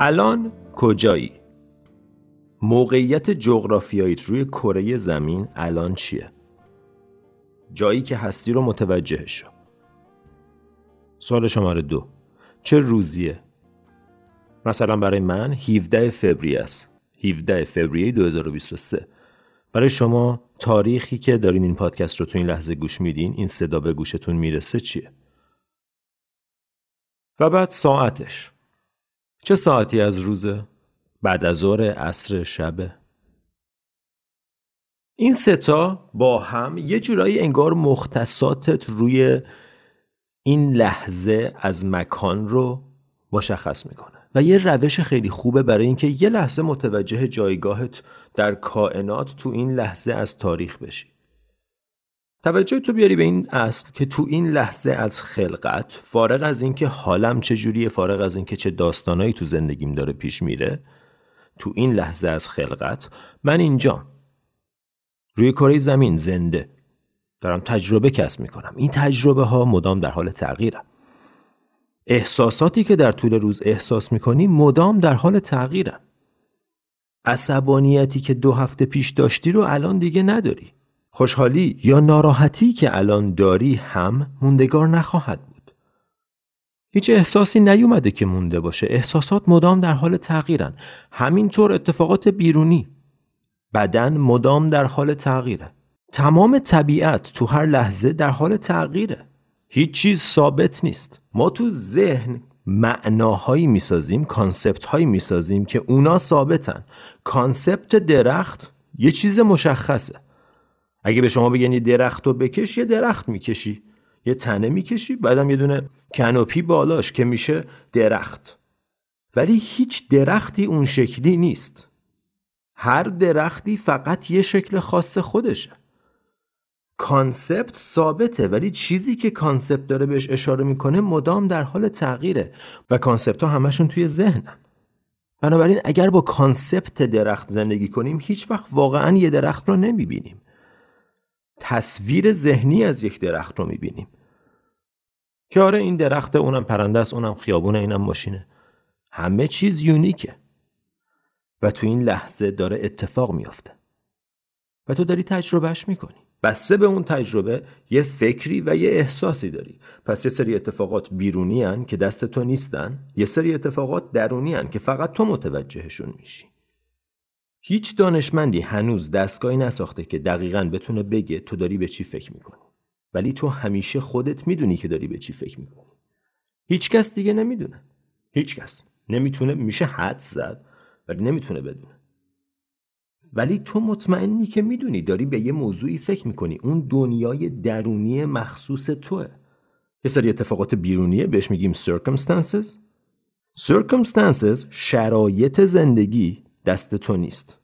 الان کجایی؟ موقعیت جغرافیاییت روی کره زمین الان چیه؟ جایی که هستی رو متوجه شو سوال شماره دو چه روزیه؟ مثلا برای من 17 فوریه است 17 فوریه 2023 برای شما تاریخی که دارین این پادکست رو تو این لحظه گوش میدین این صدا به گوشتون می‌رسه چیه؟ و بعد ساعتش چه ساعتی از روزه؟ بعد از ظهر عصر شبه. این ستا با هم یه جورایی انگار مختصاتت روی این لحظه از مکان رو مشخص می‌کنه. و یه روش خیلی خوبه برای اینکه یه لحظه متوجه جایگاهت در کائنات تو این لحظه از تاریخ بشی. توجه تو بیاری به این اصل که تو این لحظه از خلقت فارغ از اینکه حالم چجوریه فارغ از اینکه چه داستانایی تو زندگیم داره پیش میره تو این لحظه از خلقت من اینجا. روی کره زمین زنده. دارم تجربه کسب می‌کنم. این تجربه ها مدام در حال تغییرم احساساتی که در طول روز احساس می‌کنی مدام در حال تغییرم عصبانیتی که دو هفته پیش داشتی رو الان دیگه نداری. خوشحالی یا ناراحتی که الان داری هم موندگار نخواهد بود. هیچ احساسی نیومده که مونده باشه. احساسات مدام در حال تغییرن. همینطور اتفاقات بیرونی. بدن مدام در حال تغییره. تمام طبیعت تو هر لحظه در حال تغییره. هیچ چیز ثابت نیست. ما تو ذهن معناهایی می‌سازیم، کانسپت هایی می‌سازیم که اونا ثابتن. concept درخت یه چیز مشخصه. اگه به شما بگن یه درخت رو بکش یه درخت می‌کشی یه تنه می‌کشی بعدم یه دونه canopy بالاش که میشه درخت. ولی هیچ درختی اون شکلی نیست. هر درختی فقط یه شکل خاص خودشه. concept ثابته ولی چیزی که concept داره بهش اشاره می‌کنه مدام در حال تغییره و concept ها همشون توی ذهنن. بنابراین اگر با concept درخت زندگی کنیم هیچ وقت واقعا یه درخت رو نمی‌بینیم. تصویر ذهنی از یک درخت رو می‌بینیم. که آره این درخت اونم پرنده است اونم خیابونه اینم ماشینه. همه چیز unique ه. و تو این لحظه داره اتفاق میافته. و تو داری تجربهش می‌کنی. بسته به اون تجربه یه فکری و یه احساسی داری. پس یه سری اتفاقات بیرونی هن که دست تو نیستن یه سری اتفاقات درونی هن که فقط تو متوجهشون میشی. هیچ دانشمندی هنوز دستگاهی نساخته که دقیقا بتونه بگه تو داری به چی فکر می‌کنی. ولی تو همیشه خودت می‌دونی که داری به چی فکر می‌کنی. هیچ کس دیگه نمی‌دونه. هیچ کس. نمی‌تونه میشه حد زد ولی نمی‌تونه بدونه. ولی تو مطمئنی که می‌دونی داری به یه موضوعی فکر می‌کنی. اون دنیای درونی مخصوص توه. یه سری اتفاقات بیرونیه بهش میگیم circumstances. circumstances شرایط زندگی دست تو نیست.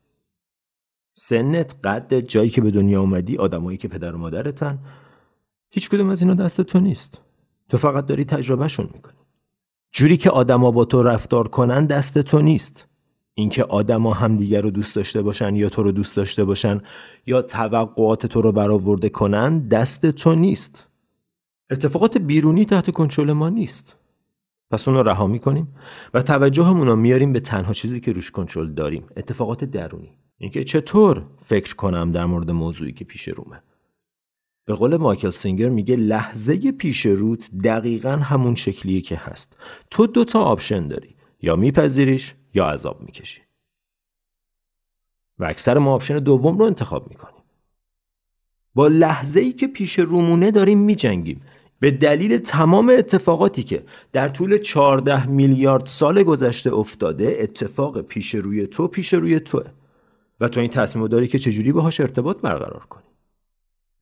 سنت قد جایی که به دنیا اومدی آدمایی که پدر و مادرتن هیچ کدوم از اینا دست تو نیست. تو فقط داری تجربهشون می‌کنی. جوری که آدما با تو رفتار کنن دست تو نیست. اینکه آدما همدیگر رو دوست داشته باشن یا تو رو دوست داشته باشن یا توقعات تو رو برآورده کنن دست تو نیست. اتفاقات بیرونی تحت کنترل ما نیست. پس اون رو رها می‌کنیم و توجهمون رو میاریم به تنها چیزی که روش کنترل داریم اتفاقات درونی. اینکه چطور فکر کنم در مورد موضوعی که پیش رومه. به قول مایکل سینگر میگه لحظه پیش روت دقیقا همون شکلیه که هست. تو دوتا option داری. یا میپذیریش یا عذاب می‌کشی. و اکثر ما option دوم رو انتخاب می‌کنیم. با لحظه ای که پیش رومونه داریم میجنگیم. به دلیل تمام اتفاقاتی که در طول 14 میلیارد سال گذشته افتاده اتفاق پیش روی تو پیش روی توه. و تو این تصمیم داری که چجوری باهاش ارتباط برقرار کنی.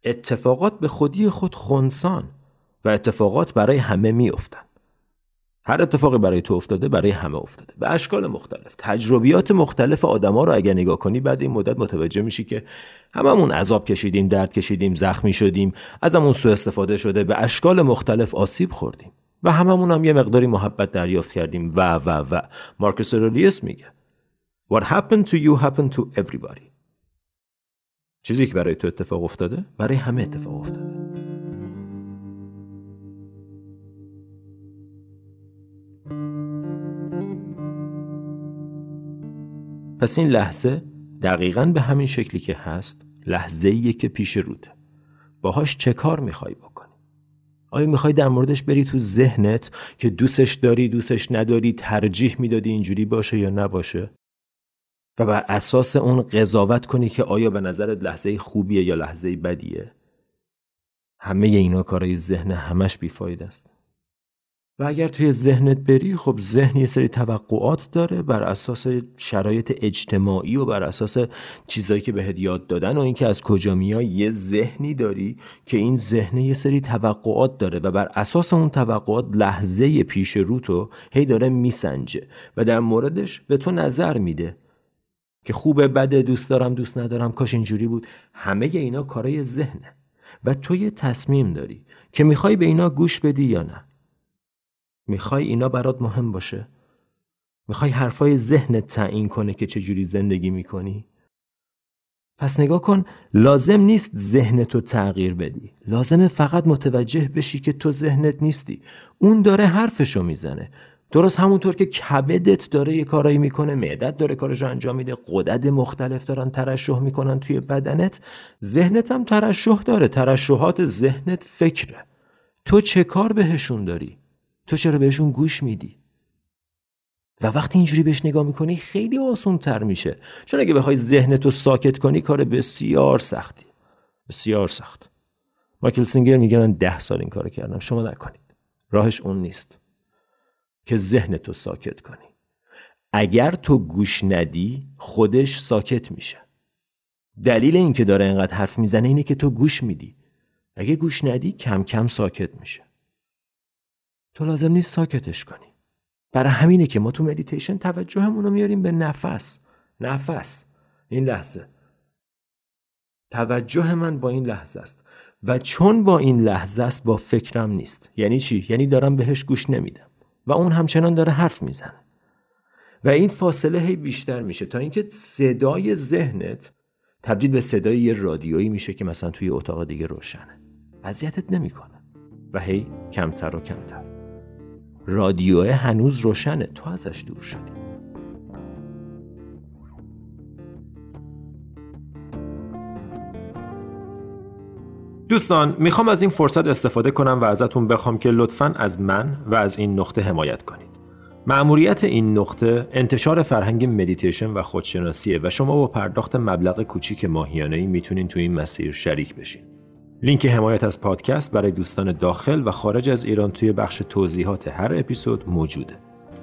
اتفاقات به خودی خود خونسان و اتفاقات برای همه میافتند هر اتفاقی برای تو افتاده برای همه افتاده. به اشکال مختلف. تجربیات مختلف آدما رو اگر نگاه کنی بعد این مدت متوجه میشی که هممون عذاب کشیدیم درد کشیدیم زخمی شدیم ازمون سوء استفاده شده به اشکال مختلف آسیب خوردیم. و هممون هم یه مقداری محبت دریافت کردیم. و و و. مارکوس اورلیوس میگه What happened to you happened to everybody. چیزی که برای تو اتفاق افتاده برای همه اتفاق افتاده. پس این لحظه دقیقا به همین شکلی که هست لحظه که پیش روته. باهاش چه کار می‌خوای بکنی؟ آیا می‌خوای در موردش بری تو ذهنت که دوستش داری دوستش نداری ترجیح می‌دادی اینجوری باشه یا نباشه؟ و بر اساس اون قضاوت کنی که آیا به نظرت لحظه خوبیه یا لحظه بدیه؟ همه اینا کارای ذهن همش بیفاید است. و اگر توی ذهنت بری خب ذهن یه سری توقعات داره بر اساس شرایط اجتماعی و بر اساس چیزایی که بهت یاد دادن و اینکه از کجا میای یه ذهنی داری که این ذهن یه سری توقعات داره و بر اساس اون توقعات لحظه پیش رو تو هی داره میسنجه و در موردش به تو نظر میده که خوبه بده دوست دارم دوست ندارم کاش اینجوری بود. همه اینا کارای ذهنه و تو یه تصمیم داری که می‌خوای به اینا گوش بدی یا نه. می‌خوای اینا برات مهم باشه؟ می‌خوای حرفای ذهنت تعیین کنه که چجوری زندگی می‌کنی؟ پس نگاه کن لازم نیست ذهنتو تغییر بدی. لازمه فقط متوجه بشی که تو ذهنت نیستی. اون داره حرفشو می‌زنه. درست همونطور که کبدت داره یه کارایی می‌کنه معدت داره کارشو انجام میده قدد مختلف دارن ترشح می‌کنن توی بدنت ذهنت هم ترشح داره. ترشحات ذهنت فکره. تو چه کار بهشون داری؟ تو چرا بهشون گوش میدی؟ و وقتی اینجوری بهش نگاه می‌کنی خیلی آسون تر میشه. چون اگه بخوای ذهنتو ساکت کنی کار بسیار سختی. بسیار سخت. مایکل سینگر میگه من ده سال این کار کردم. شما نکنید. راهش اون نیست. که ذهنتو ساکت کنی. اگر تو گوش ندی خودش ساکت میشه. دلیل اینکه داره اینقدر حرف می‌زنه اینه که تو گوش میدی. اگه گوش ندی کم کم ساکت میشه. تو لازم نیست ساکتش کنی. برای همینه که ما تو مدیتیشن توجهمون رو میاریم به نفس. نفس. این لحظه. توجه من با این لحظه است. و چون با این لحظه است با فکرم نیست. یعنی چی؟ یعنی دارم بهش گوش نمیدم. و اون همچنان داره حرف می‌زنه. و این فاصله هی بیشتر میشه. تا اینکه صدای ذهنت تبدیل به صدای یه رادیویی میشه که مثلا توی اتاق دیگه روشنه. اذیتت نمی‌کنه. و هی کمتر و کمتر. رادیو هنوز روشنه. تو ازش دور شدی. دوستان می‌خوام از این فرصت استفاده کنم و ازتون بخوام که لطفا از من و از این نقطه حمایت کنید. ماموریت این نقطه انتشار فرهنگ مدیتیشن و خودشناسیه و شما با پرداخت مبلغ کوچیک ماهیانه ای می‌تونین تو این مسیر شریک بشین. لینک حمایت از پادکست برای دوستان داخل و خارج از ایران توی بخش توضیحات هر اپیزود موجوده.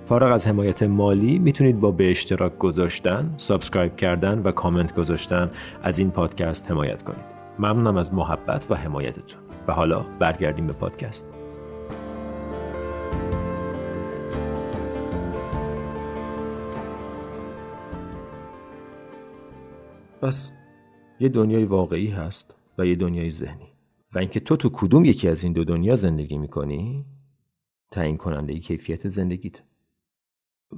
فارغ از حمایت مالی می‌تونید با به اشتراک گذاشتن، subscribe کردن و کامنت گذاشتن از این پادکست حمایت کنید. ممنونم از محبت و حمایتتون. و حالا برگردیم به پادکست. پس یه دنیای واقعی هست و یه دنیای ذهنی. و اینکه تو تو کدوم یکی از این دو دنیا زندگی می‌کنی؟ تعیین کننده کیفیت زندگیت.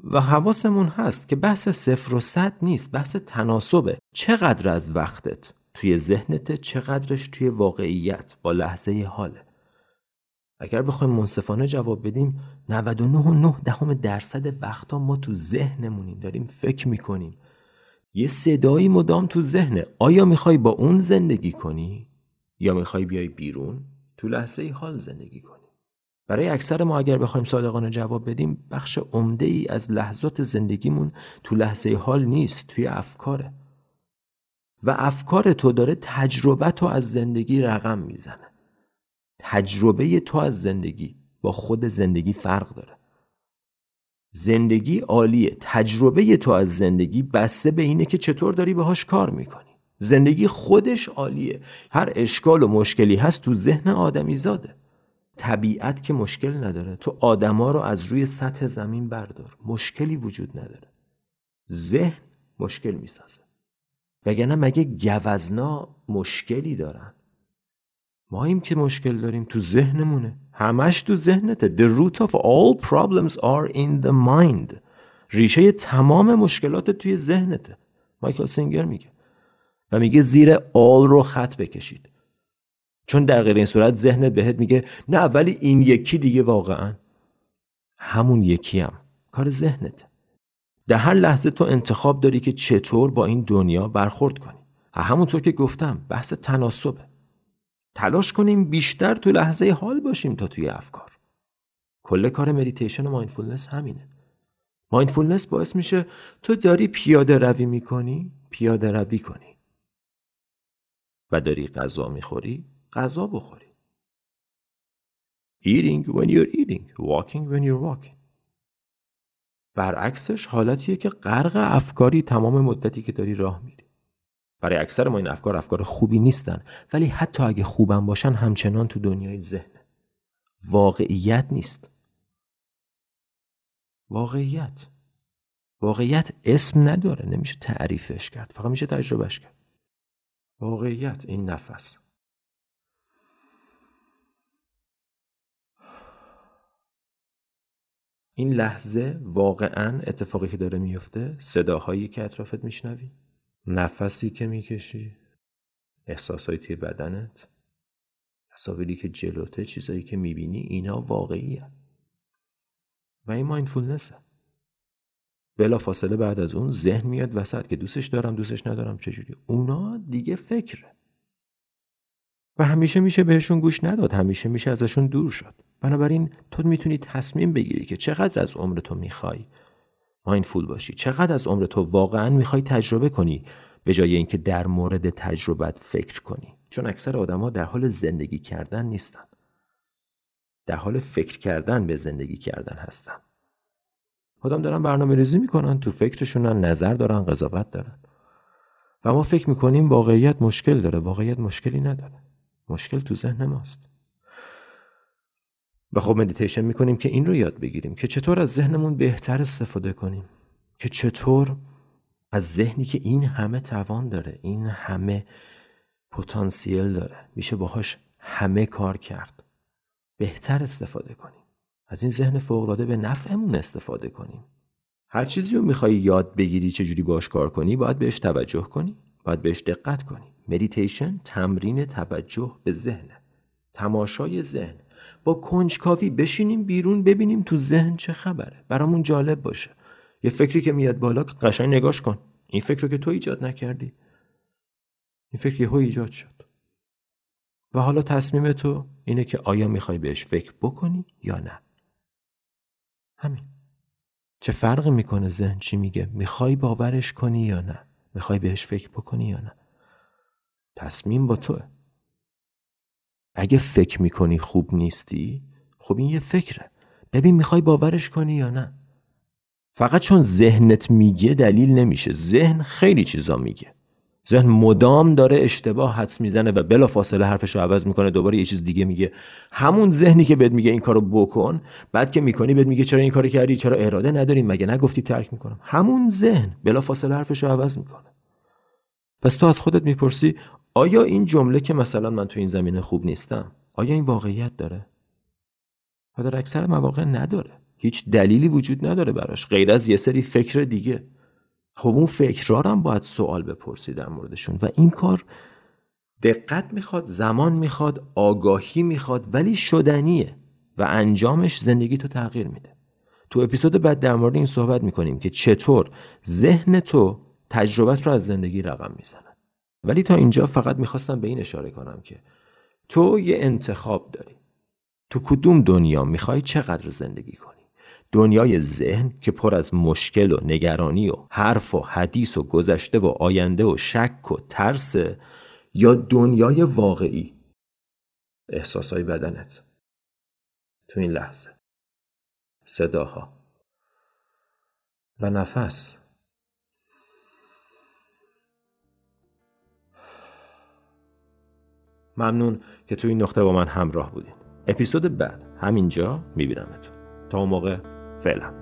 و حواسمون هست که بحث صفر و صد نیست بحث تناسبه. چقدر از وقتت توی ذهنت چقدرش توی واقعیت با لحظه حاله؟ اگر بخوایم منصفانه جواب بدیم 99.9 دهم درصد وقتا ما تو ذهنمونیم داریم فکر می‌کنیم. یه صدایی مدام تو ذهنه. آیا می‌خوای با اون زندگی کنی؟ یا می‌خوای بیای بیرون تو لحظه حال زندگی کنی. برای اکثر ما اگر بخوایم صادقانه جواب بدیم بخش عمده ای از لحظات زندگیمون تو لحظه حال نیست توی افکاره. و افکار تو داره تجربه تو از زندگی رقم می‌زنه. تجربه تو از زندگی با خود زندگی فرق داره. زندگی عالیه تجربه تو از زندگی بسته به اینه که چطور داری باهاش کار می‌کنی. زندگی خودش عالیه. هر اشکال و مشکلی هست تو ذهن آدمی زاده طبیعت که مشکل نداره. تو آدما رو از روی سطح زمین بردار. مشکلی وجود نداره. ذهن مشکل می‌سازه. وگرنه مگه گوزنا مشکلی دارن؟ ما این که مشکل داریم. تو ذهنمونه. همش تو ذهنته. The root of all problems are in the mind. ریشه تمام مشکلات توی ذهنته. مایکل سینگر میگه. و میگه زیر all رو خط بکشید. چون در غیر این صورت ذهنت بهت میگه نه ولی این یکی دیگه واقعا. همون یکی هم. کار ذهنته در هر لحظه تو انتخاب داری که چطور با این دنیا برخورد کنی. همونطور که گفتم بحث تناسبه. تلاش کنیم بیشتر تو لحظه حال باشیم تا توی افکار. کل کار مدیتیشن و mindfulness همینه. mindfulness باعث میشه تو داری پیاده روی می‌کنی پیاده روی کنی. و داری غذا می‌خوری؟ غذا بخوری. Eating when you're eating. Walking when you're walking. برعکسش حالتیه که غرق افکاری تمام مدتی که داری راه میری. برای اکثر ما این افکار افکار خوبی نیستن ولی حتی اگه خوبم باشن همچنان تو دنیای ذهن. واقعیت نیست. واقعیت. واقعیت اسم نداره نمیشه تعریفش کرد. فقط میشه تجربهش کرد. واقعیت این نفس. این لحظه واقعا اتفاقی که داره میفته صداهایی که اطرافت میشنوی نفسی که می‌کشی احساسایی توی بدنت تصاویری که جلوته چیزایی که می‌بینی اینا واقعیه. و این مایندفولنسه بلا فاصله بعد از اون ذهن میاد وسط که دوستش دارم دوستش ندارم چجوری؟ اونا دیگه فکره. و همیشه میشه بهشون گوش نداد همیشه میشه ازشون دور شد. بنابراین تو می‌تونی تصمیم بگیری که چقدر از عمر تو می‌خوای مایندفول باشی چقدر از عمر تو واقعا می‌خوای تجربه کنی به جای اینکه در مورد تجربت فکر کنی. چون اکثر آدما در حال زندگی کردن نیستن. در حال فکر کردن به زندگی کردن هستن. آدم دارن برنامه ریزی می‌کنن تو فکرشونن نظر دارن قضاوت دارن. و ما فکر می‌کنیم واقعیت مشکل داره. واقعیت مشکلی نداره. مشکل تو ذهن ماست. و خب مدیتیشن می‌کنیم که این رو یاد بگیریم که چطور از ذهنمون بهتر استفاده کنیم. که چطور از ذهنی که این همه توان داره این همه پتانسیل داره میشه باهاش همه کار کرد. بهتر استفاده کنیم. از این ذهن فوقلاده به نفعمون استفاده کنیم. هر چیزی رو می‌خوای یاد بگیری چجوری باش کار کنی باید بهش توجه کنی باید بهش دقت کنی. مدیتیشن تمرین توجه به ذهنه تماشای ذهن. با کنجکاوی بشینیم بیرون ببینیم تو ذهن چه خبره. برامون جالب باشه. یه فکری که میاد بالا قشنگ نگاش کن. این فکر رو که تو ایجاد نکردی. این فکر یهو ایجاد شد. و حالا تصمیم تو اینه که آیا می‌خوای بهش فکر بکنی یا نه. همین. چه فرقی می‌کنه ذهن چی میگه؟ می‌خوای باورش کنی یا نه؟ می‌خوای بهش فکر بکنی یا نه؟ تصمیم با توه. اگه فکر می‌کنی خوب نیستی خب این یه فکره. ببین می‌خوای باورش کنی یا نه؟ فقط چون ذهنت میگه دلیل نمیشه. ذهن خیلی چیزا میگه. ذهن مدام داره اشتباه حدس می‌زنه و بلا فاصله حرفش رو عوض می‌کنه دوباره یه چیز دیگه میگه. همون ذهنی که بهت میگه این کارو بکن بعد که می‌کنی بهت میگه چرا این کارو کردی چرا اراده نداری مگه نگفتی ترک می‌کنم. همون ذهن بلا فاصله حرفش رو عوض می‌کنه. پس تو از خودت می‌پرسی آیا این جمله که مثلا من تو این زمینه خوب نیستم آیا این واقعیت داره؟ و در اکثر مواقع نداره. هیچ دلیلی وجود نداره براش غیر از یه سری فکر دیگه. خب اون فکرها هم باید سوال بپرسی در موردشون و این کار دقت می‌خواد زمان می‌خواد آگاهی می‌خواد ولی شدنیه و انجامش زندگی تو تغییر میده. تو اپیزود بعد در مورد این صحبت می‌کنیم که چطور ذهن تو تجربت رو از زندگی رقم می‌زنه. ولی تا اینجا فقط می‌خواستم به این اشاره کنم که تو یه انتخاب داری. تو کدوم دنیا می‌خوای چقدر زندگی کنی؟ دنیای ذهن که پر از مشکل و نگرانی و حرف و حدیث و گذشته و آینده و شک و ترس یا دنیای واقعی. احساسای بدنت. تو این لحظه. صداها. و نفس. ممنون که تو این نقطه با من همراه بودین. اپیزود بعد. همینجا میبینمتون. تا اون موقع Fela.